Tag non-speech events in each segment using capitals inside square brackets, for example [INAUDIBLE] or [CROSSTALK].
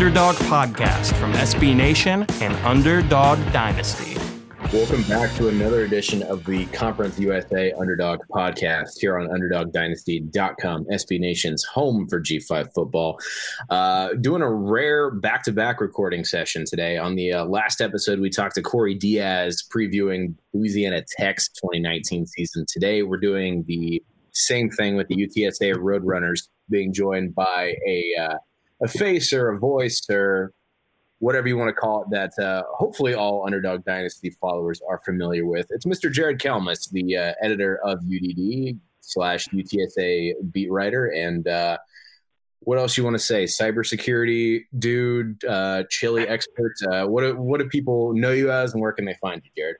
Underdog Podcast from SB Nation and Underdog Dynasty. Welcome back to another edition of the Conference USA Underdog Podcast here on UnderdogDynasty.com, SB Nation's home for G5 football. Uh, doing a rare back to back recording session today. On the uh, last episode, we talked to Corey Diaz previewing Louisiana Tech's 2019 season. Today, we're doing the same thing with the UTSA Roadrunners, being joined by a, uh, a face or a voice or whatever you want to call it, that uh, hopefully all Underdog Dynasty followers are familiar with. It's Mr. Jared Kalmus, the uh, editor of UDD slash UTSA beat writer, and uh, what else you want to say? Cybersecurity dude, uh, chili expert. Uh, what do, what do people know you as, and where can they find you, Jared?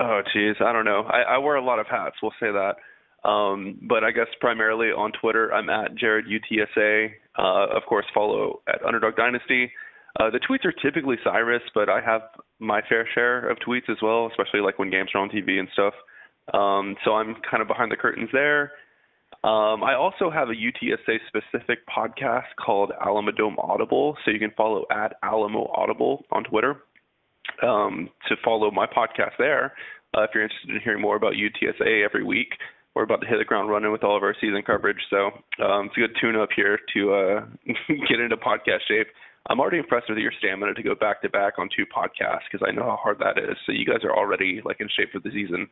Oh, geez, I don't know. I, I wear a lot of hats. We'll say that. Um, but I guess primarily on Twitter, I'm at Jared UTSA. Uh, of course, follow at Underdog Dynasty. Uh, the tweets are typically Cyrus, but I have my fair share of tweets as well, especially like when games are on TV and stuff. Um, so I'm kind of behind the curtains there. Um, I also have a UTSA specific podcast called Alamodome Audible, so you can follow at Alamo Audible on Twitter um, to follow my podcast there. Uh, if you're interested in hearing more about UTSA every week, we're about to hit the ground running with all of our season coverage. So um, it's a good tune up here to uh, [LAUGHS] get into podcast shape. I'm already impressed with your stamina to go back to back on two podcasts because I know how hard that is. So you guys are already like in shape for the season.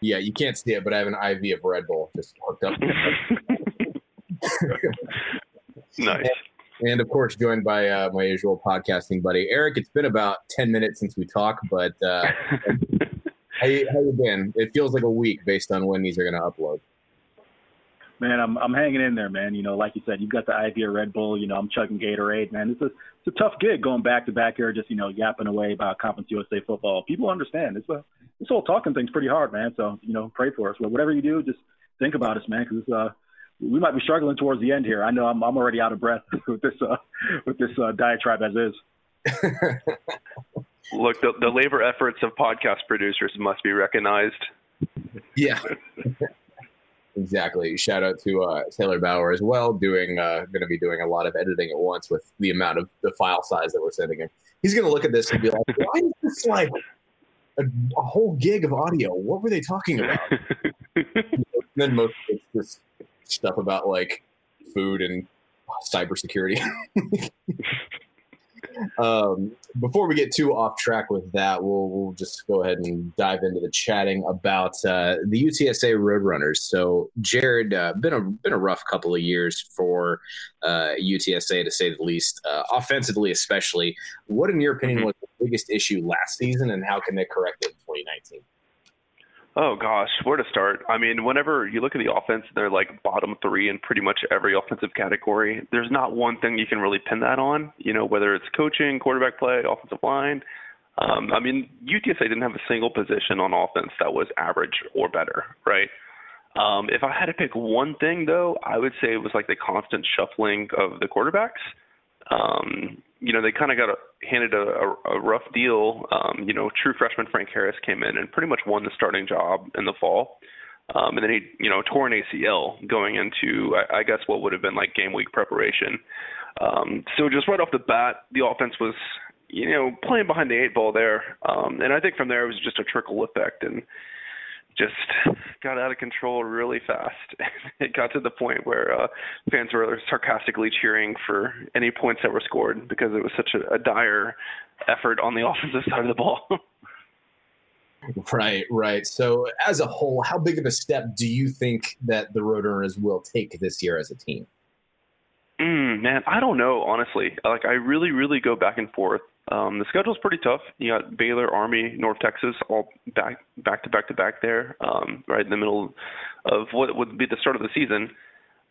Yeah, you can't see it, but I have an IV of Red Bull just hooked up. [LAUGHS] nice. And, and, of course, joined by uh, my usual podcasting buddy Eric. It's been about ten minutes since we talked, but uh, [LAUGHS] how, you, how you been? It feels like a week based on when these are going to upload man, I'm I'm hanging in there, man. You know, like you said, you've got the idea of Red Bull. You know, I'm chugging Gatorade, man. It's a it's a tough gig going back to back here, just you know, yapping away about Conference USA football. People understand it's a this whole talking thing's pretty hard, man. So you know, pray for us. But whatever you do, just think about us, man, because uh, we might be struggling towards the end here. I know I'm I'm already out of breath [LAUGHS] with this uh, with this uh, diatribe as is. [LAUGHS] Look, the, the labor efforts of podcast producers must be recognized. Yeah. [LAUGHS] Exactly. Shout out to uh, Taylor Bauer as well, doing uh, going to be doing a lot of editing at once with the amount of the file size that we're sending him. He's going to look at this and be like, "Why is this like a, a whole gig of audio? What were they talking about?" [LAUGHS] then most of it's just stuff about like food and cybersecurity. [LAUGHS] um, before we get too off track with that, we'll we'll just go ahead and dive into the chatting about uh, the UTSA Roadrunners. So, Jared, uh, been a been a rough couple of years for uh, UTSA to say the least, uh, offensively especially. What, in your opinion, mm-hmm. was the biggest issue last season, and how can they correct it in 2019? Oh gosh, where to start? I mean, whenever you look at the offense, they're like bottom three in pretty much every offensive category. There's not one thing you can really pin that on. You know, whether it's coaching, quarterback play, offensive line. Um, I mean, UTSA didn't have a single position on offense that was average or better, right? Um, if I had to pick one thing, though, I would say it was like the constant shuffling of the quarterbacks. Um, you know, they kind of got a, handed a, a, a rough deal. Um, you know, true freshman Frank Harris came in and pretty much won the starting job in the fall. Um, and then he, you know, tore an ACL going into, I, I guess, what would have been like game week preparation. Um, so just right off the bat, the offense was, you know, playing behind the eight ball there. Um, and I think from there it was just a trickle effect. And just got out of control really fast. [LAUGHS] it got to the point where uh, fans were sarcastically cheering for any points that were scored because it was such a, a dire effort on the [LAUGHS] offensive side of the ball. [LAUGHS] right, right. So, as a whole, how big of a step do you think that the Roadrunners will take this year as a team? Mm, man, I don't know, honestly. Like, I really, really go back and forth um, the schedule's pretty tough. You got Baylor, Army, North Texas, all back back to back to back there, um, right in the middle of what would be the start of the season.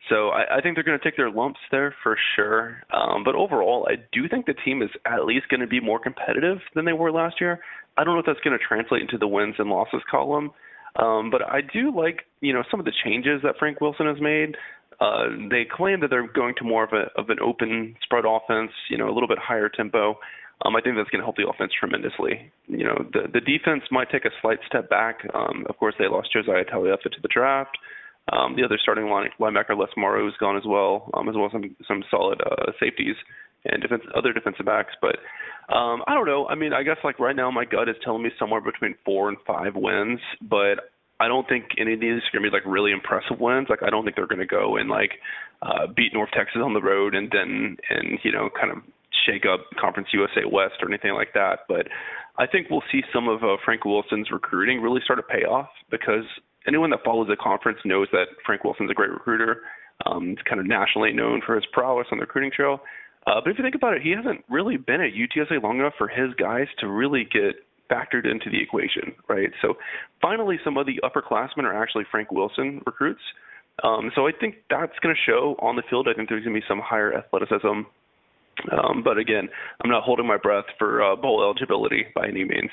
So I, I think they're going to take their lumps there for sure. Um, but overall, I do think the team is at least going to be more competitive than they were last year. I don't know if that's going to translate into the wins and losses column, um, but I do like you know some of the changes that Frank Wilson has made. Uh, they claim that they're going to more of a of an open spread offense, you know, a little bit higher tempo. Um, I think that's going to help the offense tremendously. You know, the the defense might take a slight step back. Um, of course, they lost Josiah Tauaefa to the draft, Um, the other starting line, linebacker Les Maruo is gone as well, um, as well as some some solid uh, safeties and defense, other defensive backs. But um, I don't know. I mean, I guess like right now, my gut is telling me somewhere between four and five wins, but I don't think any of these are going to be like really impressive wins. Like I don't think they're going to go and like uh, beat North Texas on the road and then and you know kind of shake up Conference USA West or anything like that. But I think we'll see some of uh, Frank Wilson's recruiting really start to pay off because anyone that follows the conference knows that Frank Wilson's a great recruiter. Um, he's kind of nationally known for his prowess on the recruiting trail. Uh, but if you think about it, he hasn't really been at UTSA long enough for his guys to really get factored into the equation, right? So finally, some of the upperclassmen are actually Frank Wilson recruits. Um, so I think that's going to show on the field. I think there's going to be some higher athleticism. Um, but again, I'm not holding my breath for uh, bowl eligibility by any means.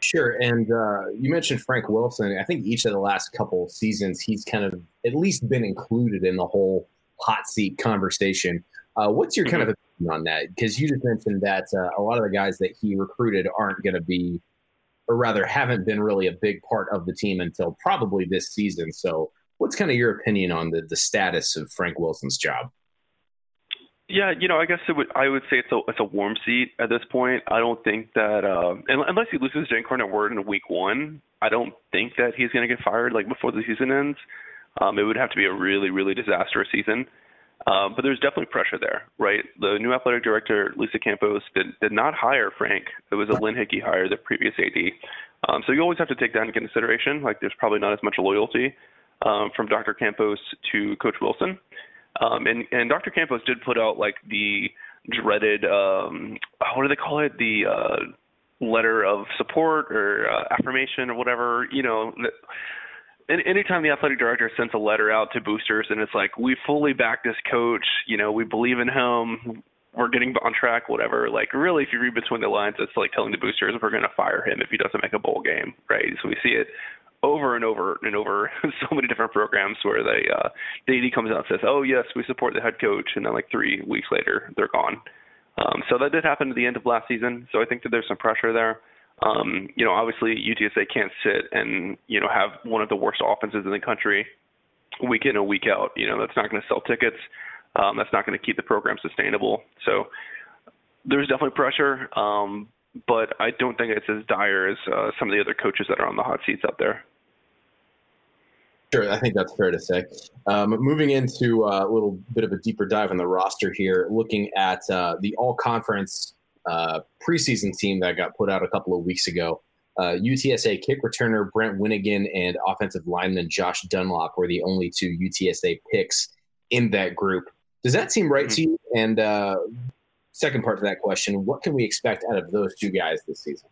Sure. And uh, you mentioned Frank Wilson. I think each of the last couple seasons, he's kind of at least been included in the whole hot seat conversation. Uh, what's your kind mm-hmm. of opinion on that? Because you just mentioned that uh, a lot of the guys that he recruited aren't going to be, or rather, haven't been really a big part of the team until probably this season. So, what's kind of your opinion on the the status of Frank Wilson's job? Yeah, you know, I guess it would. I would say it's a it's a warm seat at this point. I don't think that uh, unless he loses Jay Incarnate Word in week one, I don't think that he's going to get fired like before the season ends. Um, it would have to be a really really disastrous season. Um, but there's definitely pressure there, right? The new athletic director, Lisa Campos, did, did not hire Frank. It was a Lynn Hickey hire, the previous AD. Um, so you always have to take that into consideration. Like there's probably not as much loyalty um, from Dr. Campos to Coach Wilson. Um, and, and Dr. Campos did put out like the dreaded, um, what do they call it? The uh, letter of support or uh, affirmation or whatever, you know. That, anytime the athletic director sends a letter out to boosters and it's like we fully back this coach you know we believe in him we're getting on track whatever like really if you read between the lines it's like telling the boosters we're going to fire him if he doesn't make a bowl game right so we see it over and over and over [LAUGHS] so many different programs where they uh the comes out and says oh yes we support the head coach and then like three weeks later they're gone um so that did happen at the end of last season so i think that there's some pressure there um, you know, obviously UTSA can't sit and you know have one of the worst offenses in the country week in and week out. You know, that's not going to sell tickets. Um, that's not going to keep the program sustainable. So there's definitely pressure, um, but I don't think it's as dire as uh, some of the other coaches that are on the hot seats out there. Sure, I think that's fair to say. Um, moving into uh, a little bit of a deeper dive on the roster here, looking at uh, the all conference uh, preseason team that got put out a couple of weeks ago. Uh, UTSA kick returner Brent Winnegan and offensive lineman Josh Dunlop were the only two UTSA picks in that group. Does that seem right mm-hmm. to you? And uh, second part to that question, what can we expect out of those two guys this season?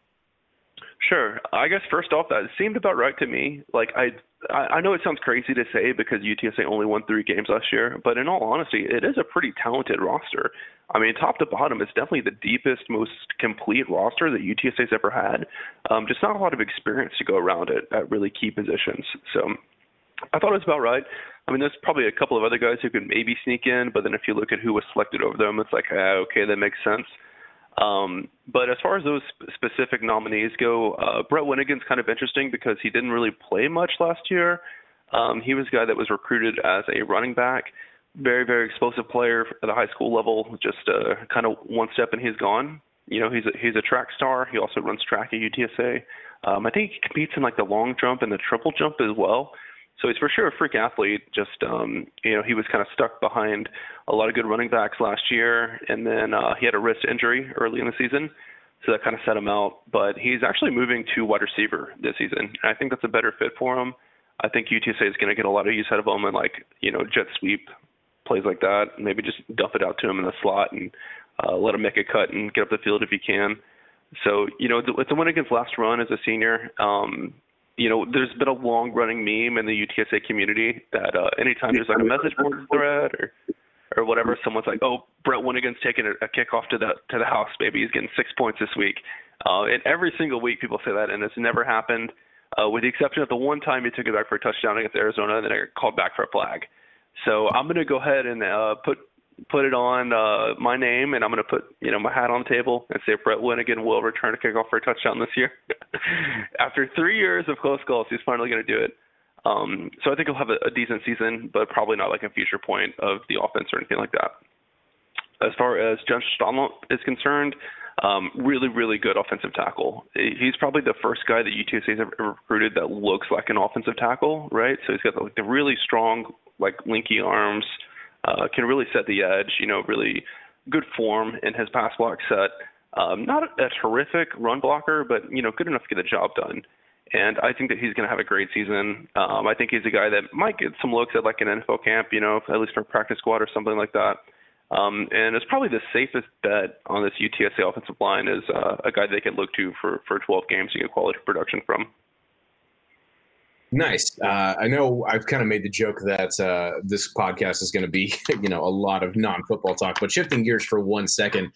Sure. I guess first off, that seemed about right to me. Like I, I I know it sounds crazy to say because UTSA only won three games last year, but in all honesty, it is a pretty talented roster. I mean, top to bottom, it's definitely the deepest, most complete roster that UTSA's ever had. Um, just not a lot of experience to go around it at really key positions. So I thought it was about right. I mean, there's probably a couple of other guys who could maybe sneak in, but then if you look at who was selected over them, it's like, ah, okay, that makes sense. Um, but as far as those specific nominees go, uh, Brett Winnegan's kind of interesting because he didn't really play much last year. Um, he was a guy that was recruited as a running back, very very explosive player at the high school level. Just uh, kind of one step and he's gone. You know, he's a, he's a track star. He also runs track at UTSA. Um, I think he competes in like the long jump and the triple jump as well. So he's for sure a freak athlete. Just um, you know, he was kind of stuck behind a lot of good running backs last year, and then uh, he had a wrist injury early in the season, so that kind of set him out. But he's actually moving to wide receiver this season, and I think that's a better fit for him. I think UTSA is going to get a lot of use out of him and like you know jet sweep plays like that. Maybe just dump it out to him in the slot and uh, let him make a cut and get up the field if he can. So you know it's a Winnegan's last run as a senior. Um, you know, there's been a long running meme in the UTSA community that uh, anytime there's like a message board thread or or whatever, someone's like, "Oh, Brett Winnegan's taking a, a kickoff to the to the house. Maybe he's getting six points this week." Uh, and every single week, people say that, and it's never happened, uh, with the exception of the one time he took it back for a touchdown against Arizona, and then I got called back for a flag. So I'm going to go ahead and uh, put put it on uh, my name, and I'm going to put you know my hat on the table and say Brett Winnegan will return a kickoff for a touchdown this year. [LAUGHS] After three years of close calls, he's finally going to do it. Um, so I think he'll have a, a decent season, but probably not like a future point of the offense or anything like that. As far as Josh Dunlop is concerned, um, really, really good offensive tackle. He's probably the first guy that UTSA has ever recruited that looks like an offensive tackle, right? So he's got like the really strong, like linky arms, uh, can really set the edge. You know, really good form in his pass block set. Um, not a, terrific run blocker, but you know, good enough to get the job done. And I think that he's going to have a great season. Um, I think he's a guy that might get some looks at like an NFL camp, you know, at least for practice squad or something like that. Um, and it's probably the safest bet on this UTSA offensive line is uh, a guy they can look to for, for 12 games to get quality production from. Nice. Uh, I know I've kind of made the joke that uh, this podcast is going to be, [LAUGHS] you know, a lot of non-football talk. But shifting gears for one second,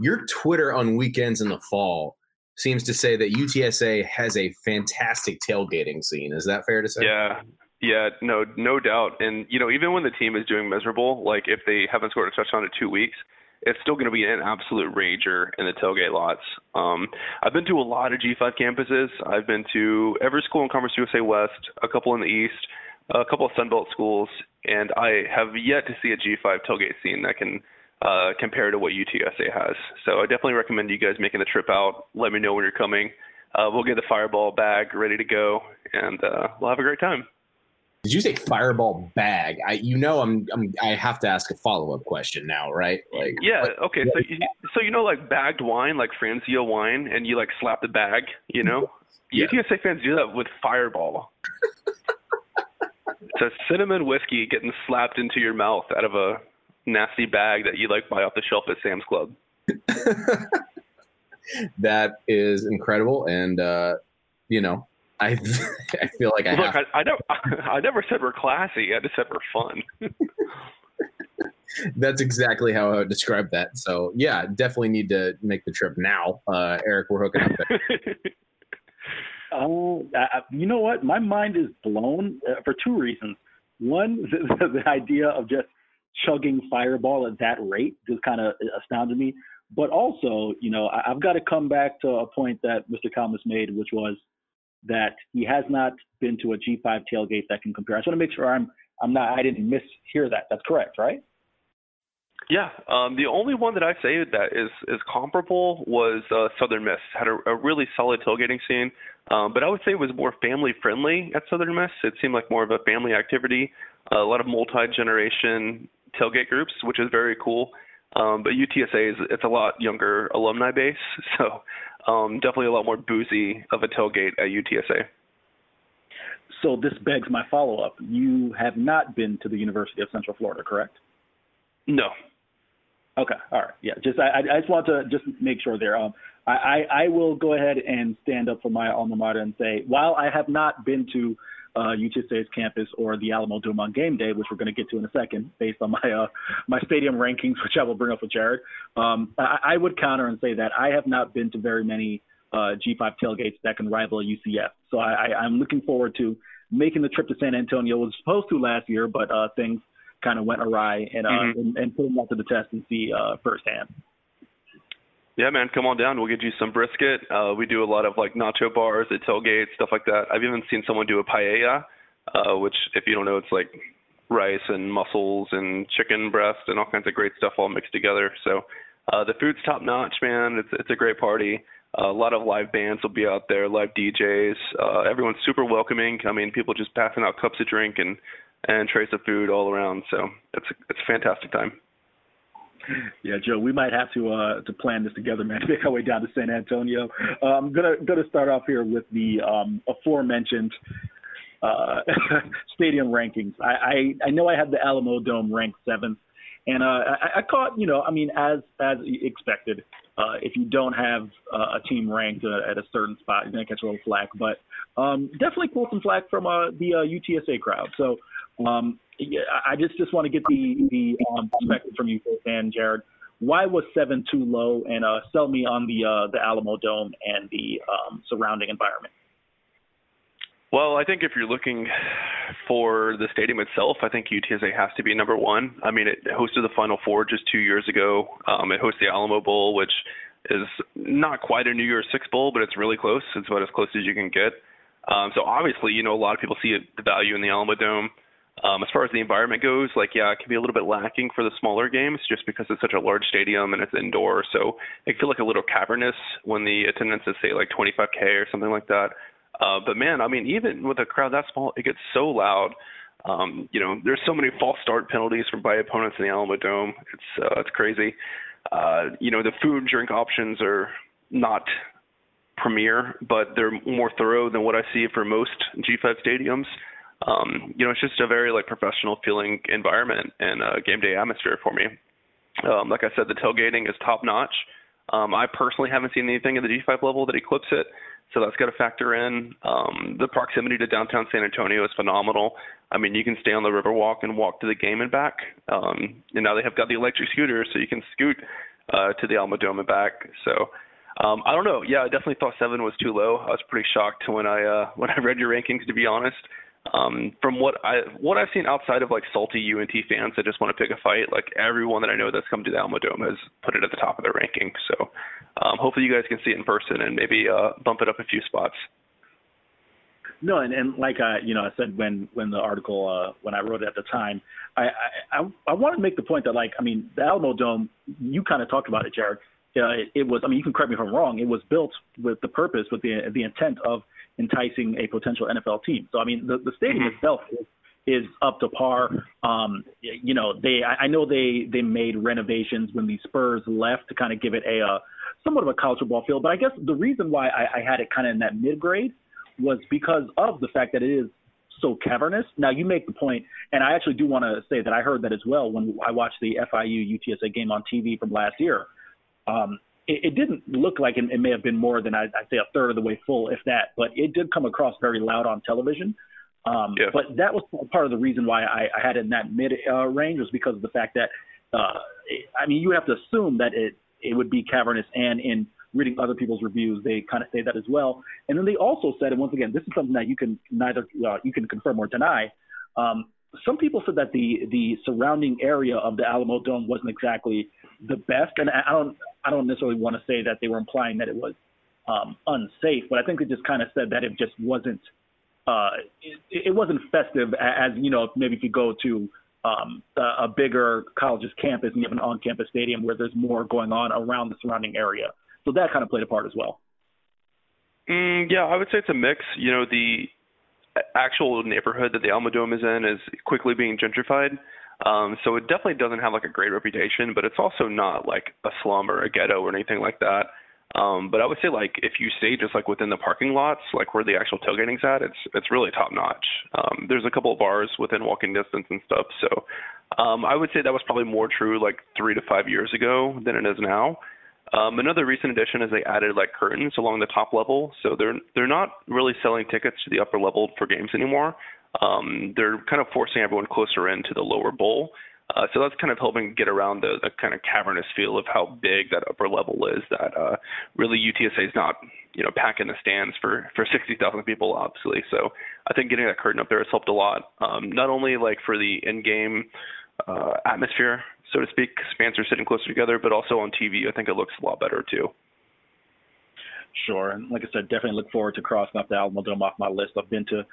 your Twitter on weekends in the fall seems to say that UTSA has a fantastic tailgating scene. Is that fair to say? Yeah, yeah, no, no doubt. And you know, even when the team is doing miserable, like if they haven't scored a touchdown in two weeks, it's still going to be an absolute rager in the tailgate lots. Um, I've been to a lot of G5 campuses. I've been to every school in Conference USA West, a couple in the East, a couple of Sunbelt schools, and I have yet to see a G5 tailgate scene that can uh, compare to what UTSA has. So I definitely recommend you guys making the trip out. Let me know when you're coming. Uh, we'll get the fireball bag ready to go, and uh, we'll have a great time. Did you say fireball bag? I, you know, I'm, I'm, I have to ask a follow up question now, right? Like, yeah, okay. So, you, so you know, like bagged wine, like Franzia wine, and you like slap the bag. You know, [LAUGHS] yeah. UTSA fans do that with Fireball. [LAUGHS] it's a cinnamon whiskey getting slapped into your mouth out of a nasty bag that you like buy off the shelf at Sam's Club. [LAUGHS] that is incredible, and uh, you know, I [LAUGHS] I feel like I look. have... I, I never [LAUGHS] I never said we're classy. I just said we're fun. [LAUGHS] That's exactly how I would describe that. So yeah, definitely need to make the trip now. Uh, Eric, we're hooking up. Oh, uh, you know what? My mind is blown uh, for two reasons. One, the, the, idea of just chugging Fireball at that rate just kind of astounded me. But also, you know, I, have got to come back to a point that Mr. Kalmus made, which was that he has not been to a G5 tailgate that can compare. I just want to make sure I'm I'm not I didn't mishear that. That's correct, right? Yeah, um, the only one that I say that is is comparable was uh, Southern Miss. Had a, a really solid tailgating scene, um, but I would say it was more family friendly at Southern Miss. It seemed like more of a family activity, a lot of multi generation tailgate groups, which is very cool. Um, but UTSA is it's a lot younger alumni base, [LAUGHS] so um, definitely a lot more boozy of a tailgate at UTSA. So this begs my follow up. You have not been to the University of Central Florida, correct? No. Okay. All right. Yeah. Just I, I just want to just make sure there. Um, I, I, I will go ahead and stand up for my alma mater and say, while I have not been to uh, UTSA's campus or the Alamo Dome on game day, which we're going to get to in a second, based on my uh, my stadium rankings, [LAUGHS] which I will bring up with Jared. Um, I, I would counter and say that I have not been to very many uh, G5 tailgates that can rival a UCF. So I, I, I'm looking forward to making the trip to San Antonio. was supposed to last year, but uh, things kind of went awry, and, uh, mm-hmm. and, and them that to the test and see uh, firsthand. Yeah, man, come on down. We'll get you some brisket. Uh, we do a lot of like nacho bars at tailgates, stuff like that. I've even seen someone do a paella, uh, which, if you don't know, it's like rice and mussels and chicken breast and all kinds of great stuff all mixed together. So uh, the food's top notch, man. It's it's a great party. Uh, a lot of live bands will be out there, live DJs. Uh, everyone's super welcoming. I mean, people just passing out cups of drink and and trays of food all around. So it's a, it's a fantastic time [LAUGHS] yeah, Joe, we might have to uh, to plan this together, man. To [LAUGHS] make our way down to San Antonio. Uh, I'm gonna gonna start off here with the um, aforementioned uh, [LAUGHS] stadium rankings. I, I I know I had the Alamo Dome ranked seventh, and uh, I, I caught you know I mean as as expected. Uh, if you don't have uh, a team ranked uh, at a certain spot, you're gonna catch a little flack. But um, definitely pull some flack from uh, the uh, UTSA crowd. So um, I just just want to get the the um, perspective from you Dan Jared. Why was seven too low? And uh, sell me on the uh, the Alamo Dome and the um, surrounding environment. Well, I think if you're looking for the stadium itself, I think UTSA has to be number one. I mean, it hosted the Final Four just two years ago. Um, it hosted the Alamo Bowl, which is not quite a New Year's Six Bowl, but it's really close. It's about as close as you can get. Um, so obviously, you know, a lot of people see the value in the Alamo Dome. Um, as far as the environment goes, like yeah, it can be a little bit lacking for the smaller games just because it's such a large stadium and it's indoor. So it can feel like a little cavernous when the attendance is say like 25k or something like that. Uh, but man, I mean, even with a crowd that small, it gets so loud. Um, you know, there's so many false start penalties from by opponents in the Alamo Dome. It's uh, it's crazy. Uh, you know, the food drink options are not premier, but they're more thorough than what I see for most G5 stadiums um, you know, it's just a very like professional feeling environment and a game day atmosphere for me. Um, like I said, the tailgating is top notch. Um, I personally haven't seen anything at the G5 level that eclipses it, so that's got to factor in. Um, the proximity to downtown San Antonio is phenomenal. I mean, you can stay on the Riverwalk and walk to the game and back. Um, and now they have got the electric scooters, so you can scoot uh, to the Alamo Dome and back. So um, I don't know. Yeah, I definitely thought seven was too low. I was pretty shocked when I uh, [LAUGHS] when I read your rankings, to be honest. Um, from what I what I've seen outside of like salty UNT fans that just want to pick a fight, like everyone that I know that's come to the Alamo Dome has put it at the top of their ranking. So um, hopefully you guys can see it in person and maybe uh, bump it up a few spots. No, and, and like I, you know, I said when when the article uh, when I wrote it at the time, I I I wanted to make the point that like I mean the Alamo Dome, you kind of talked about it, Jared. Uh, it, it was I mean you can correct me if I'm wrong. It was built with the purpose, with the the intent of enticing a potential NFL team. So I mean, the the stadium mm-hmm. itself is, is up to par. Um, you know, they I, I know they they made renovations when the Spurs left to kind of give it a uh, somewhat of a college football feel. But I guess the reason why I, I had it kind of in that mid grade was because of the fact that it is so cavernous. Now you make the point, and I actually do want to say that I heard that as well when I watched the FIU UTSA game on TV from last year. Um, it, it didn't look like it, it may have been more than I, I'd say a third of the way full, if that. But it did come across very loud on television. Um, yeah. But that was part of the reason why I, I had it in that mid uh, range was because of the fact that uh, I mean you have to assume that it it would be cavernous, and in reading other people's reviews, they kind of say that as well. And then they also said, and once again, this is something that you can neither uh, you can confirm or deny. Um, some people said that the the surrounding area of the Alamo Dome wasn't exactly the best, and I don't I don't necessarily want to say that they were implying that it was um, unsafe, but I think they just kind of said that it just wasn't uh, it, it wasn't festive as you know maybe if you go to um, a, a bigger college's campus and you have an on-campus stadium where there's more going on around the surrounding area. So that kind of played a part as well. Mm, yeah, I would say it's a mix. You know, the actual neighborhood that the Alamo Dome is in is quickly being gentrified. Um, so it definitely doesn't have like a great reputation, but it's also not like a slum or a ghetto or anything like that. Um, but I would say like if you stay just like within the parking lots, like where the actual tailgating's at, it's it's really top notch. Um, there's a couple of bars within walking distance and stuff. So um, I would say that was probably more true like three to five years ago than it is now. Um, another recent addition is they added like curtains along the top level, so they're they're not really selling tickets to the upper level for games anymore um, they're kind of forcing everyone closer into the lower bowl. Uh, so that's kind of helping get around the, the kind of cavernous feel of how big that upper level is. That uh, really UTSA is not, you know, packing the stands for for 60,000 people, obviously. So I think getting that curtain up there has helped a lot. Um, not only like for the in-game uh, atmosphere, so to speak, fans are sitting closer together, but also on TV, I think it looks a lot better too. Sure, and like I said, definitely look forward to crossing off the Alamo Dome off my list. I've been to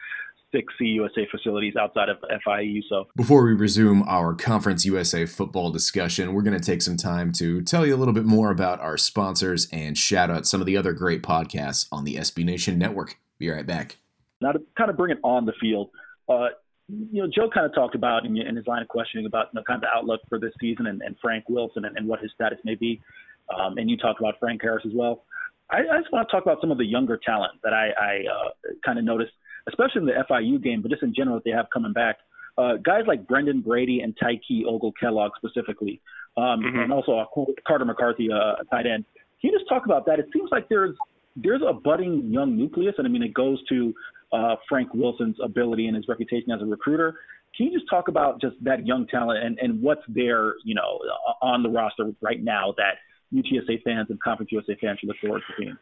six CUSA facilities outside of FIU. So before we resume our Conference USA football discussion, we're going to take some time to tell you a little bit more about our sponsors and shout out some of the other great podcasts on the SB Nation network. Be right back. Now to kind of bring it on the field, uh, you know, Joe kind of talked about in, in, his line of questioning about you know, kind of the outlook for this season and, and Frank Wilson and, and, what his status may be. Um, and you talked about Frank Harris as well. I, I, just want to talk about some of the younger talent that I, I uh, kind of noticed especially in the FIU game, but just in general, that they have coming back. Uh, guys like Brendan Brady and Tykee Ogle Kellogg specifically, um, mm-hmm. and also uh, Carter McCarthy, uh, tight end. Can you just talk about that? It seems like there's there's a budding young nucleus, and I mean it goes to uh, Frank Wilson's ability and his reputation as a recruiter. Can you just talk about just that young talent and, and what's there, you know, on the roster right now that UTSA fans and Conference USA fans should look forward to seeing?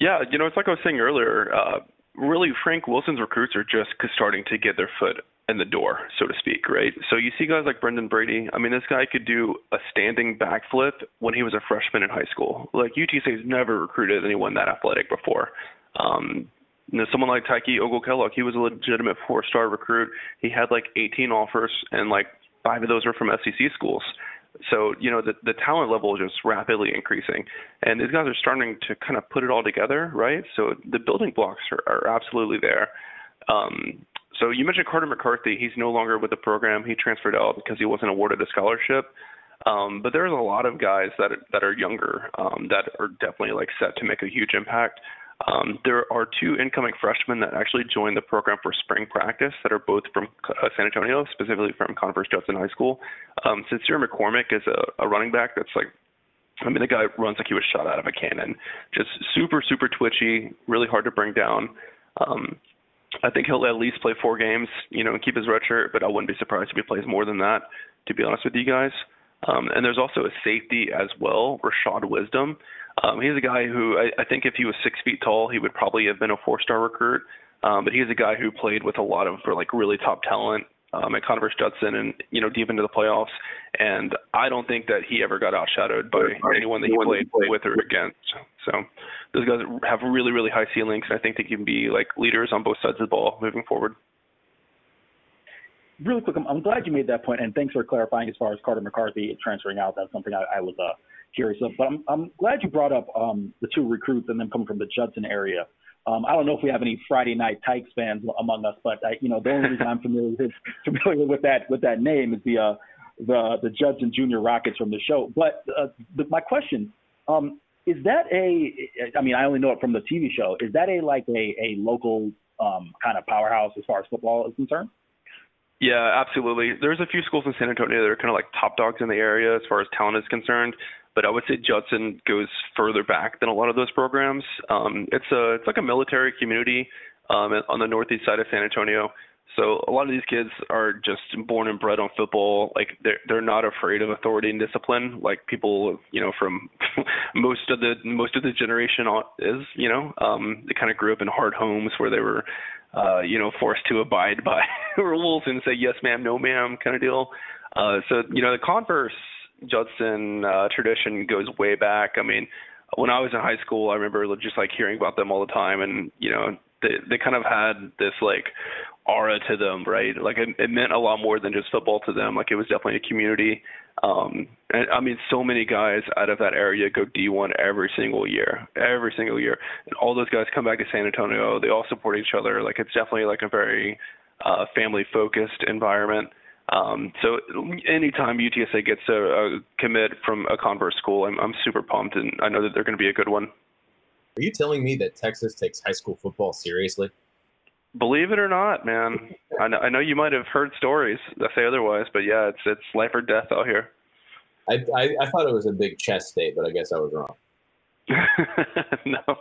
Yeah, you know, it's like I was saying earlier. Uh, really Frank Wilson's recruits are just starting to get their foot in the door, so to speak, right? So you see guys like Brendan Brady. I mean, this guy could do a standing backflip when he was a freshman in high school. Like UTSA's never recruited anyone that athletic before. Um, You know, someone like Tykee Ogle-Kellogg, he was a legitimate four-star recruit. He had like 18 offers, and like five of those were from SEC schools. So you know the the talent level is just rapidly increasing, and these guys are starting to kind of put it all together, right? So the building blocks are, are absolutely there. Um, so you mentioned Carter McCarthy. He's no longer with the program. He transferred out because he wasn't awarded a scholarship. Um, but there's a lot of guys that that are younger um, that are definitely like set to make a huge impact. Um, there are two incoming freshmen that actually joined the program for spring practice that are both from uh, San Antonio, specifically from Converse Judson High School. Um, Sincere McCormick is a, a running back that's like, I mean, the guy runs like he was shot out of a cannon. Just super, super twitchy, really hard to bring down. Um, I think he'll at least play four games, you know, and keep his red shirt, but I wouldn't be surprised if he plays more than that, to be honest with you guys. Um, and there's also a safety as well, Rashad Wisdom. Um, he's a guy who I, I think if he was six feet tall, he would probably have been a four-star recruit. Um, but he's a guy who played with a lot of for like really top talent um, at Converse Judson and you know deep into the playoffs. And I don't think that he ever got outshadowed by anyone that he played with or against. So those guys have really really high ceilings, and I think they can be like leaders on both sides of the ball moving forward really quick, I'm, I'm, glad you made that point, and thanks for clarifying as far as Carter McCarthy transferring out. That's something I, I was uh, curious of. But I'm, I'm glad you brought up um, the two recruits and them coming from the Judson area. Um, I don't know if we have any Friday Night Tykes fans among us, but I, you know the only reason I'm familiar with, familiar with that with that name is the uh, the the Judson Junior Rockets from the show. But uh, the, my question um, is that a I mean I only know it from the TV show. Is that a like a a local um, kind of powerhouse as far as football is concerned? Yeah, absolutely. There's a few schools in San Antonio that are kind of like top dogs in the area as far as talent is concerned, but I would say Judson goes further back than a lot of those programs. Um, it's a it's like a military community um, on the northeast side of San Antonio. So a lot of these kids are just born and bred on football. Like they're they're not afraid of authority and discipline, like people you know from [LAUGHS] most of the most of the generation is. You know, um, they kind of grew up in hard homes where they were uh, you know, forced to abide by [LAUGHS] rules and say yes ma'am, no ma'am kind of deal. Uh, so you know, the Converse Judson uh, tradition goes way back. I mean, when I was in high school, I remember just like hearing about them all the time, and you know, they they kind of had this like aura to them, right? Like it, it meant a lot more than just football to them. Like it was definitely a community. Um, and I mean, so many guys out of that area go D1 every single year, every single year. And all those guys come back to San Antonio. They all support each other. Like it's definitely like a very uh, family focused environment. Um, so anytime UTSA gets a, a commit from a Converse school, I'm, I'm super pumped, and I know that they're going to be a good one. Are you telling me that Texas takes high school football seriously? Believe it or not, man. [LAUGHS] I know, I know you might have heard stories that say otherwise, but yeah, it's it's life or death out here. I, I, I thought it was a big chess state, but I guess I was wrong. [LAUGHS] no.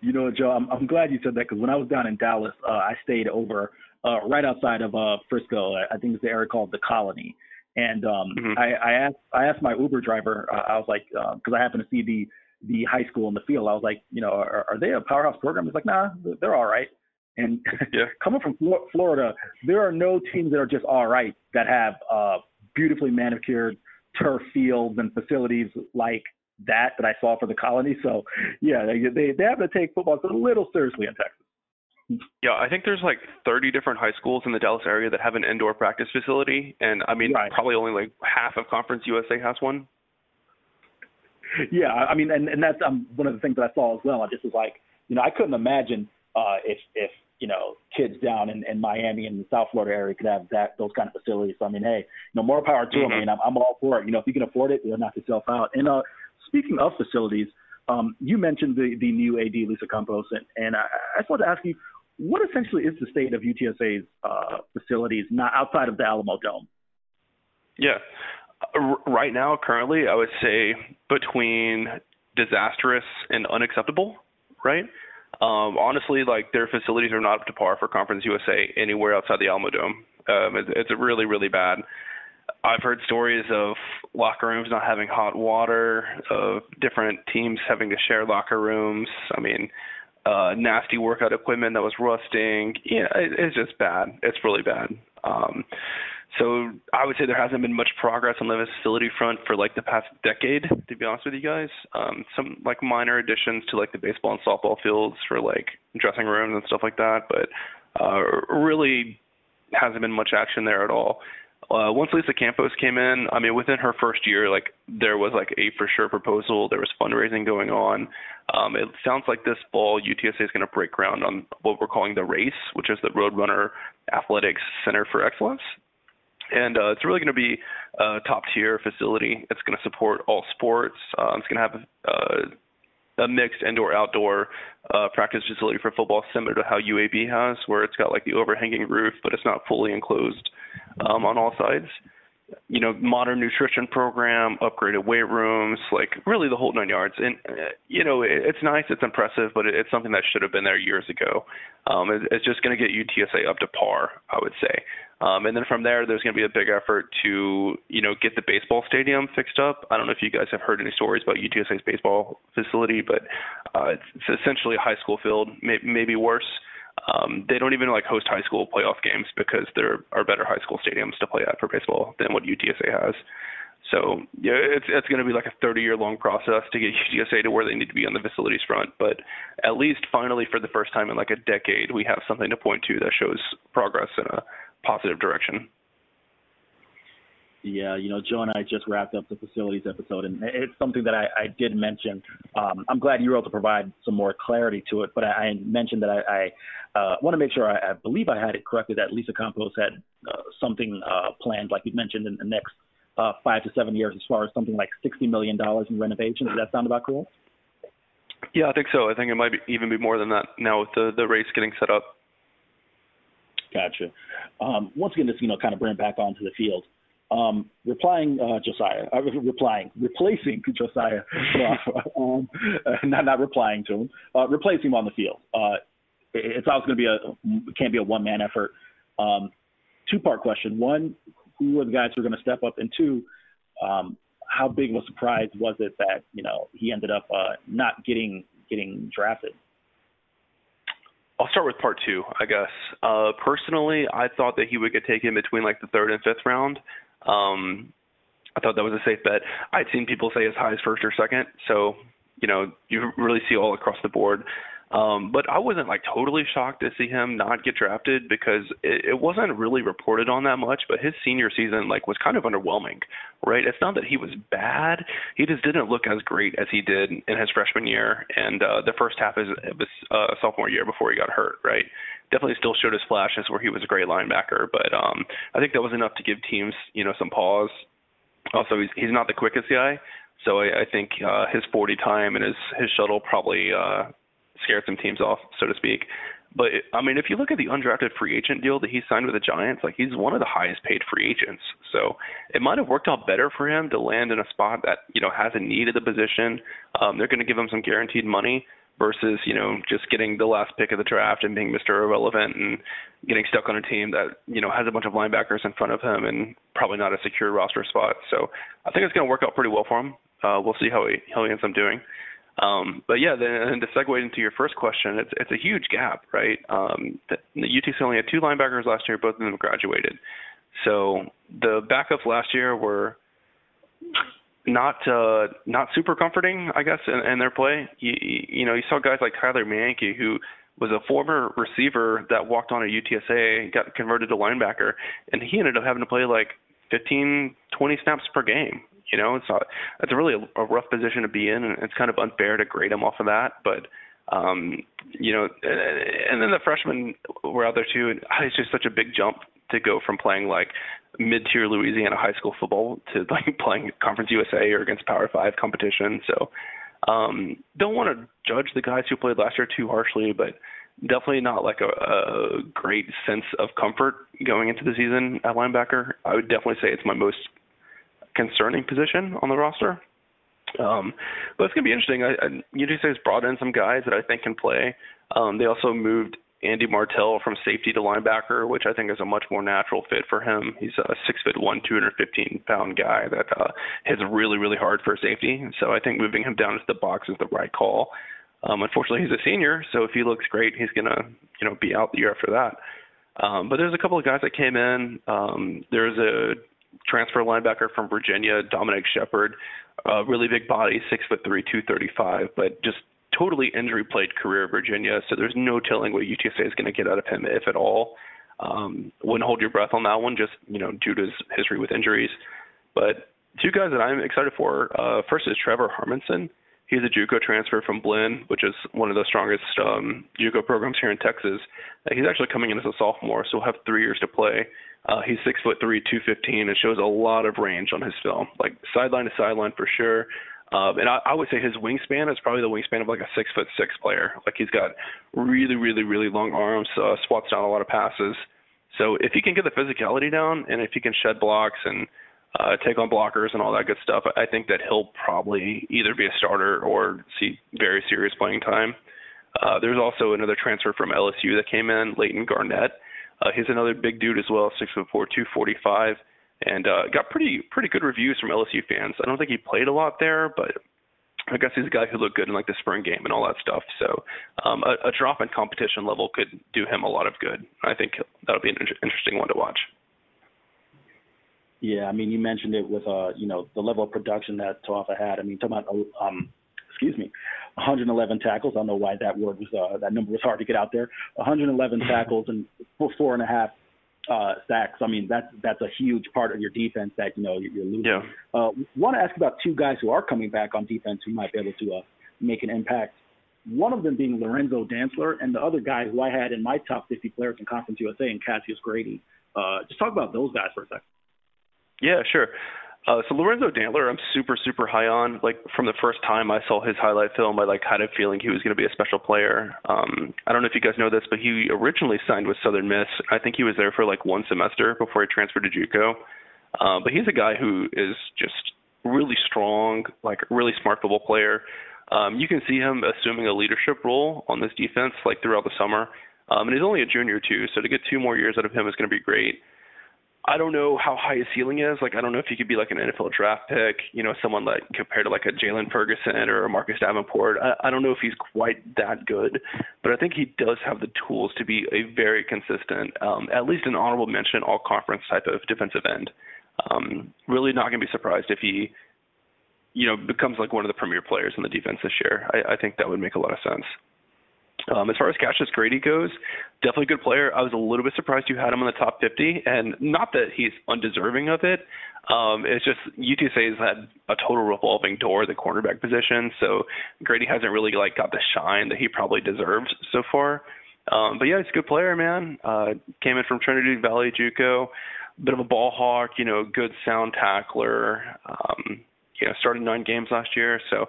You know, Joe, I'm, I'm glad you said that because when I was down in Dallas, uh, I stayed over uh, right outside of uh, Frisco. I think it's the area called the Colony. And um, mm-hmm. I, I asked I asked my Uber driver. Uh, I was like, because uh, I happened to see the the high school in the field. I was like, you know, are, are they a powerhouse program? He's like, nah, they're all right. And [LAUGHS] yeah. coming from Florida, there are no teams that are just all right that have uh, beautifully manicured turf fields and facilities like that that I saw for the colony. So yeah, they they, they have to take football a little seriously in Texas. Yeah, I think there's like 30 different high schools in the Dallas area that have an indoor practice facility, and I mean right. probably only like half of Conference USA has one yeah, I mean, and and that's um, one of the things that I saw as well. I just was like, you know, I couldn't imagine uh, if if you know kids down in, in Miami and the South Florida area could have that those kind of facilities. So I mean, hey, you know, more power to mm-hmm. them. I mean, I'm, I'm all for it. You know, if you can afford it, you'll knock yourself out. And uh, speaking of facilities, um, you mentioned the the new AD Lisa Campos, and, and I, I just wanted to ask you, what essentially is the state of UTSA's uh, facilities, not outside of the Alamo Dome? Yeah, right now, currently, I would say between disastrous and unacceptable, right? Um, honestly, like their facilities are not up to par for Conference USA anywhere outside the Alamo Dome. Um, it, it's really, really bad. I've heard stories of locker rooms not having hot water, of different teams having to share locker rooms. I mean, uh, nasty workout equipment that was rusting. Yeah, it, it's just bad. It's really bad. Um, so I would say there hasn't been much progress on the facility front for like the past decade, to be honest with you guys. Um, some like minor additions to like the baseball and softball fields for like dressing rooms and stuff like that, but uh, really hasn't been much action there at all. Uh, once Lisa Campos came in, I mean, within her first year, like there was like a for sure proposal. There was fundraising going on. Um, it sounds like this fall UTSA is going to break ground on what we're calling the RACE, which is the Roadrunner Athletics Center for Excellence and uh, it's really going to be a top tier facility. It's going to support all sports. Uh, it's going to have uh, a mixed indoor outdoor uh, practice facility for football, similar to how UAB has, where it's got like the overhanging roof, but it's not fully enclosed um, on all sides. You know, modern nutrition program, upgraded weight rooms, like really the whole nine yards. And uh, you know, it, it's nice, it's impressive, but it, it's something that should have been there years ago. Um, it, it's just going to get UTSA up to par, I would say. Um, and then from there, there's going to be a big effort to, you know, get the baseball stadium fixed up. I don't know if you guys have heard any stories about UTSA's baseball facility, but uh, it's, it's essentially a high school field, may, maybe worse. Um, they don't even like host high school playoff games because there are better high school stadiums to play at for baseball than what UTSA has. So yeah, it's it's going to be like a 30 year long process to get [LAUGHS] UTSA to where they need to be on the facilities front. But at least finally, for the first time in like a decade, we have something to point to that shows progress in a positive direction. Yeah, you know, Joe and I just wrapped up the facilities episode, and it's something that I, I did mention. Um, I'm glad you were able to provide some more clarity to it, but I, I mentioned that I, I uh, want to make sure I, I believe I had it correctly that Lisa Campos had uh, something uh, planned, like you mentioned, in the next uh, five to seven years, as far as something like $60 million in renovations. Does that sound about correct? Yeah, I think so. I think it might be, even be more than that now with the, the race getting set up. Gotcha. Um, once again, just you know, kind of bring back onto the field. Um, replying uh, Josiah, uh, replying, replacing [LAUGHS] Josiah, uh, um, not not replying to him, uh, replacing him on the field. Uh, it's always going to be a can't be a one man effort. Um, two part question: one, who are the guys who are going to step up, and two, um, how big of a surprise was it that you know he ended up uh, not getting getting drafted? I'll start with part two, I guess. Uh, personally, I thought that he would get taken between like the third and fifth round. Um, I thought that was a safe bet. I'd seen people say as high as first or second, so you know you really see all across the board. Um, but I wasn't like totally shocked to see him not get drafted because it, it wasn't really reported on that much. But his senior season like was kind of underwhelming, right? It's not that he was bad; he just didn't look as great as he did in his freshman year and uh, the first half of his uh, sophomore year before he got hurt, right? Definitely still showed his flashes where he was a great linebacker, but um, I think that was enough to give teams, you know, some pause. Also, he's he's not the quickest guy, so I, I think uh, his 40 time and his his shuttle probably uh, scared some teams off, so to speak. But I mean, if you look at the undrafted free agent deal that he signed with the Giants, like he's one of the highest paid free agents. So it might have worked out better for him to land in a spot that you know has a need at the position. Um, they're going to give him some guaranteed money versus you know just getting the last pick of the draft and being Mr. Irrelevant and getting stuck on a team that you know has a bunch of linebackers in front of him and probably not a secure roster spot. So I think it's going to work out pretty well for him. Uh, we'll see how he how he ends up doing. Um, but yeah, then to segue into your first question, it's it's a huge gap, right? Um, the, the UTC only had two linebackers last year, both of them graduated. So the backups last year were not uh, not super comforting, I guess, in, in their play. You, you know, you saw guys like Tyler Mankey, who was a former receiver that walked on a UTSA, got converted to linebacker, and he ended up having to play like 15, 20 snaps per game. You know, it's not, it's really a, a rough position to be in, and it's kind of unfair to grade him off of that. But um, you know, and then the freshmen were out there too. And it's just such a big jump to go from playing like mid-tier Louisiana high school football to like [LAUGHS] playing Conference USA or against Power Five competition. So um, don't want to judge the guys who played last year too harshly, but definitely not like a, a great sense of comfort going into the season at linebacker. I would definitely say it's my most concerning position on the roster. Um, but it's going to be interesting. I, I, UTSA has brought in some guys that I think can play. Um, they also moved Andy Martell from safety to linebacker, which I think is a much more natural fit for him. He's a six foot one, 215 pound guy that uh, hits really, really hard for safety. So I think moving him down into the box is the right call. Um, unfortunately, he's a senior, so if he looks great, he's gonna, you know, be out the year after that. Um, but there's a couple of guys that came in. Um, there's a transfer linebacker from Virginia, Dominic Shepard, a really big body, six foot three, two thirty five, but just totally injury played career at Virginia. So there's no telling what UTSA is going to get out of him, if at all. Um, wouldn't hold your breath on that one, just you know, due to his history with injuries. But two guys that I'm excited for. Uh, first is Trevor Harmanson. He's a JUCO transfer from Blinn, which is one of the strongest um, JUCO programs here in Texas. Uh, he's actually coming in as a sophomore, so he'll have three years to play. Uh, he's six foot three, two fifteen, and shows a lot of range on his film, like sideline to sideline for sure. Um, and I, I would say his wingspan is probably the wingspan of like a six foot six player. Like he's got really, really, really long arms, uh, swats down a lot of passes. So if he can get the physicality down, and if he can shed blocks and uh, take on blockers and all that good stuff, I think that he'll probably either be a starter or see very serious playing time. Uh, there's also another transfer from LSU that came in, Leighton Garnett. Uh, he's another big dude as well, six foot four, two forty five, and uh, got pretty pretty good reviews from LSU fans. I don't think he played a lot there, but I guess he's a guy who looked good in like the spring game and all that stuff. So um, a, a drop in competition level could do him a lot of good. I think that'll be an inter- interesting one to watch. Yeah, I mean, you mentioned it with uh, you know, the level of production that Tauaefa had. I mean, talking about um, excuse me, 111 tackles. I don't know why that word was uh, that number was hard to get out there. 111 [LAUGHS] tackles and four, four and a half uh, sacks. I mean, that's that's a huge part of your defense that you know you're losing. Yeah. Uh, Want to ask about two guys who are coming back on defense who might be able to uh, make an impact. One of them being Lorenzo Dantzler, and the other guy who I had in my top 50 players in Conference USA, and Cassius Grady. Uh, just talk about those guys for a second. Yeah, sure. Uh, so Lorenzo Dantzler, I'm super, super high on. Like from the first time I saw his highlight film, I like had a feeling he was going to be a special player. Um, I don't know if you guys know this, but he originally signed with Southern Miss. I think he was there for like one semester before he transferred to JUCO. Uh, but he's a guy who is just really strong, like really smart football player. Um, you can see him assuming a leadership role on this defense like throughout the summer. Um, and he's only a junior too, so to get two more years out of him is going to be great. I don't know how high his ceiling is. Like, I don't know if he could be like an NFL draft pick, you know, someone like compared to like a Jaylon Ferguson or a Marcus Davenport. I, I don't know if he's quite that good, but I think he does have the tools to be a very consistent, um, at least an honorable mention, all conference type of defensive end. Um, really not going to be surprised if he, you know, becomes like one of the premier players in the defense this year. I, I think that would make a lot of sense. Um, as far as Cassius Grady goes, definitely a good player. I was a little bit surprised you had him in the top 50, and not that he's undeserving of it. Um, it's just UTSA has had a total revolving door at the cornerback position, so Grady hasn't really like got the shine that he probably deserved so far. Um, but yeah, he's a good player, man. Uh, came in from Trinity Valley JUCO, bit of a ball hawk, you know, good sound tackler. Um, you know, started nine games last year, so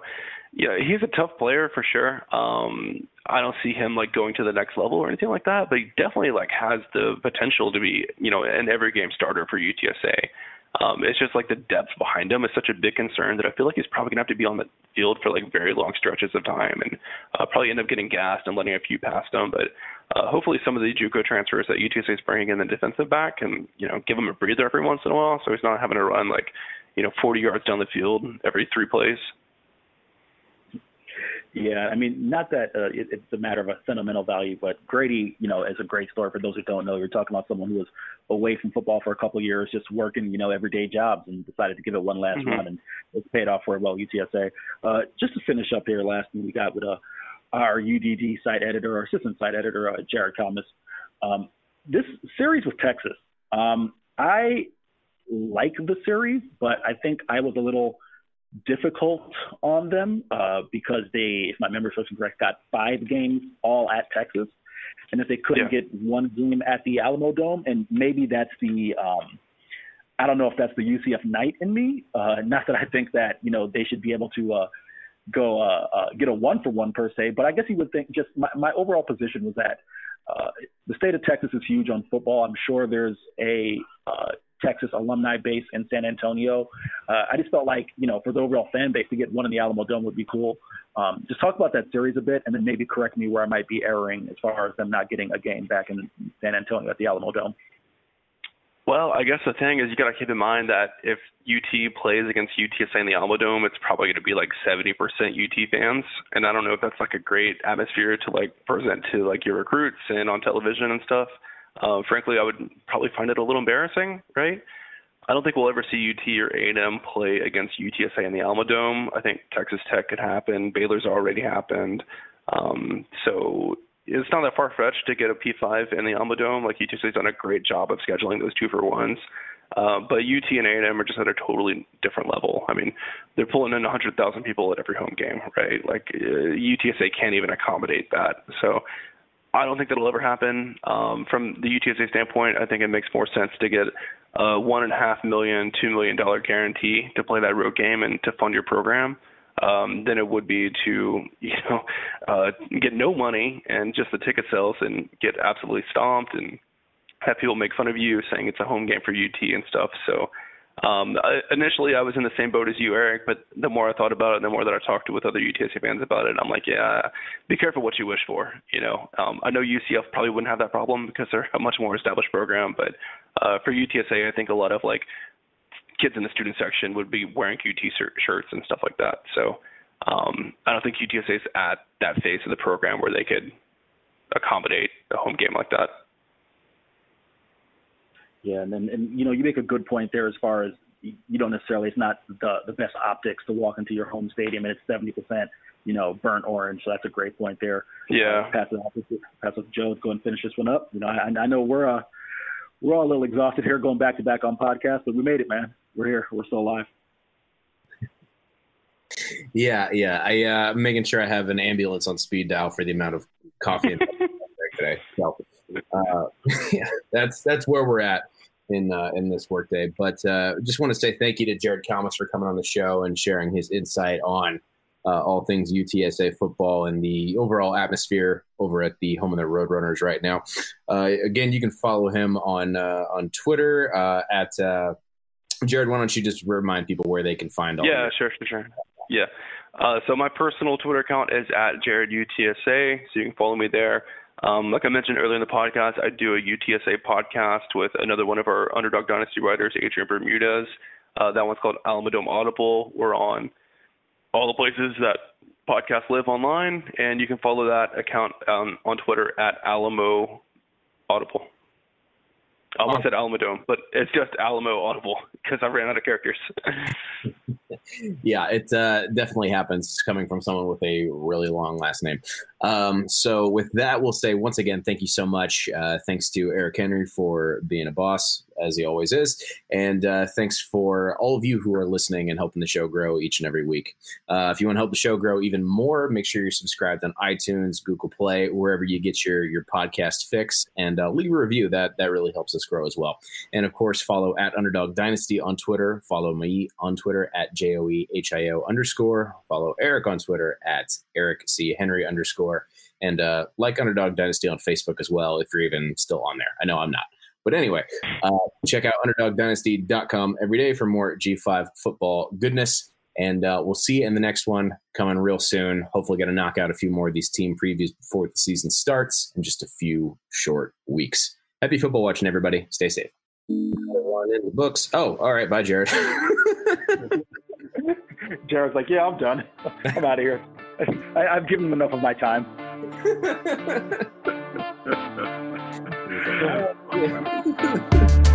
yeah, he's a tough player for sure. Um, I don't see him like going to the next level or anything like that, but he definitely like has the potential to be, you know, an every game starter for UTSA. Um, it's just like the depth behind him is such a big concern that I feel like he's probably gonna have to be on the field for like very long stretches of time and uh, probably end up getting gassed and letting a few past him. But uh, hopefully some of the JUCO transfers that UTSA is bringing in the defensive back and you know give him a breather every once in a while, so he's not having to run like you know 40 yards down the field every three plays. Yeah, I mean, not that uh, it, it's a matter of a sentimental value, but Grady, you know, is a great story for those who don't know. You're talking about someone who was away from football for a couple of years, just working, you know, everyday jobs, and decided to give it one last mm-hmm. run, and it's paid off for well. UTSA. Uh, just to finish up here, last thing we got with uh, our UDD site editor, our assistant site editor, uh, Jared Kalmus. Um, this series with Texas, um, I like the series, but I think I was a little difficult on them uh, because they, if my memory serves correct, got five games all at Texas, and if they couldn't yeah. get one game at the Alamo Dome, and maybe that's the, um, I don't know if that's the UCF knight in me. Uh, not that I think that you know they should be able to uh, go uh, uh, get a one for one per se, but I guess you would think just my, my overall position was that uh, the state of Texas is huge on football. I'm sure there's a uh, Texas alumni base in San Antonio. Uh, I just felt like, you know, for the overall fan base to get one in the Alamo Dome would be cool. Um, just talk about that series a bit and then maybe correct me where I might be erring as far as them not getting a game back in San Antonio at the Alamo Dome. Well, I guess the thing is you got to keep in mind that if UT plays against UTSA in the Alamo Dome, it's probably going to be like 70% UT fans, and I don't know if that's like a great atmosphere to like present to like your recruits and on television and stuff. Uh, frankly, I would probably find it a little embarrassing, right? I don't think we'll ever see UT or A&M play against UTSA in the Alamodome. I think Texas Tech could happen. Baylor's already happened. Um, so it's not that far fetched to get a P5 in the Alamodome. Like UTSA's done a great job of scheduling those two for ones. Uh, but UT and A&M are just at a totally different level. I mean, they're pulling in 100,000 people at every home game, right? Like uh, UTSA can't even accommodate that. So I don't think that'll ever happen. Um, from the UTSA standpoint, I think it makes more sense to get a one and a half million, two million dollar guarantee to play that road game and to fund your program um, than it would be to you know [LAUGHS] uh, get no money and just the ticket sales and get absolutely stomped and have people make fun of you saying it's a home game for UT and stuff. So um, I, initially, I was in the same boat as you, Eric. But the more I thought about it, the more that I talked with other UTSA fans about it, I'm like, yeah, be careful what you wish for. You know, um, I know UCF probably wouldn't have that problem because they're a much more established program. But uh, for UTSA, I think a lot of like kids in the student section would be wearing UT shirts and stuff like that. So um, I don't think UTSA is at that phase of the program where they could accommodate a home game like that. Yeah, and then and you know you make a good point there as far as you don't necessarily it's not the the best optics to walk into your home stadium and it's seventy percent you know burnt orange. So that's a great point there. Yeah. Uh, pass it off, pass it Joe. Let's go and finish this one up. You know I, I know we're uh we're all a little exhausted here going back to back on podcast, but we made it, man. We're here. We're still alive. Yeah, yeah. I uh, I'm making sure I have an ambulance on speed dial for the amount of coffee [LAUGHS] today. So, uh, [LAUGHS] yeah, that's that's where we're at in uh, in this workday. But uh, just want to say thank you to Jared Kalmus for coming on the show and sharing his insight on uh, all things UTSA football and the overall atmosphere over at the home of the Roadrunners right now. Uh, again, you can follow him on uh, on Twitter uh, at Jared. Why don't you just remind people where they can find all? Yeah, sure, sure, sure. Yeah. so my personal Twitter account is at Jared UTSA, so you can follow me there. Um, like I mentioned earlier in the podcast, I do a UTSA podcast with another one of our Underdog Dynasty writers, Adrian Bermudez. Uh, that one's called Alamodome Audible. We're on all the places that podcasts live online, and you can follow that account um, on Twitter at Alamo Audible. I almost said Alamodome, but it's just Alamo Audible because I ran out of characters. [LAUGHS] yeah, it uh, definitely happens coming from someone with a really long last name. Um, so, with that, we'll say once again, thank you so much. Uh, thanks to Eric Henry for being a boss, as he always is. And uh, thanks for all of you who are listening and helping the show grow each and every week. Uh, if you want to help the show grow even more, make sure you're subscribed on iTunes, Google Play, wherever you get your, your podcast fix, and uh, leave a review. That, that really helps us grow as well. And of course, follow at Underdog Dynasty on Twitter. Follow me on Twitter at J O E H I O underscore. Follow Eric on Twitter at Eric C. Henry underscore. And uh, like Underdog Dynasty on Facebook as well, if you're even still on there. I know I'm not. But anyway, uh, check out UnderdogDynasty.com every day for more G5 football goodness. And uh, we'll see you in the next one coming real soon. Hopefully, going to knock out a few more of these team previews before the season starts in just a few short weeks. Happy football watching, everybody. Stay safe. One in the books. Oh, all right. Bye, Jared. [LAUGHS] Jared's like, yeah, I'm done. I'm out of here. [LAUGHS] I, I've given him enough of my time. [LAUGHS] [LAUGHS] Obrigado. [LAUGHS]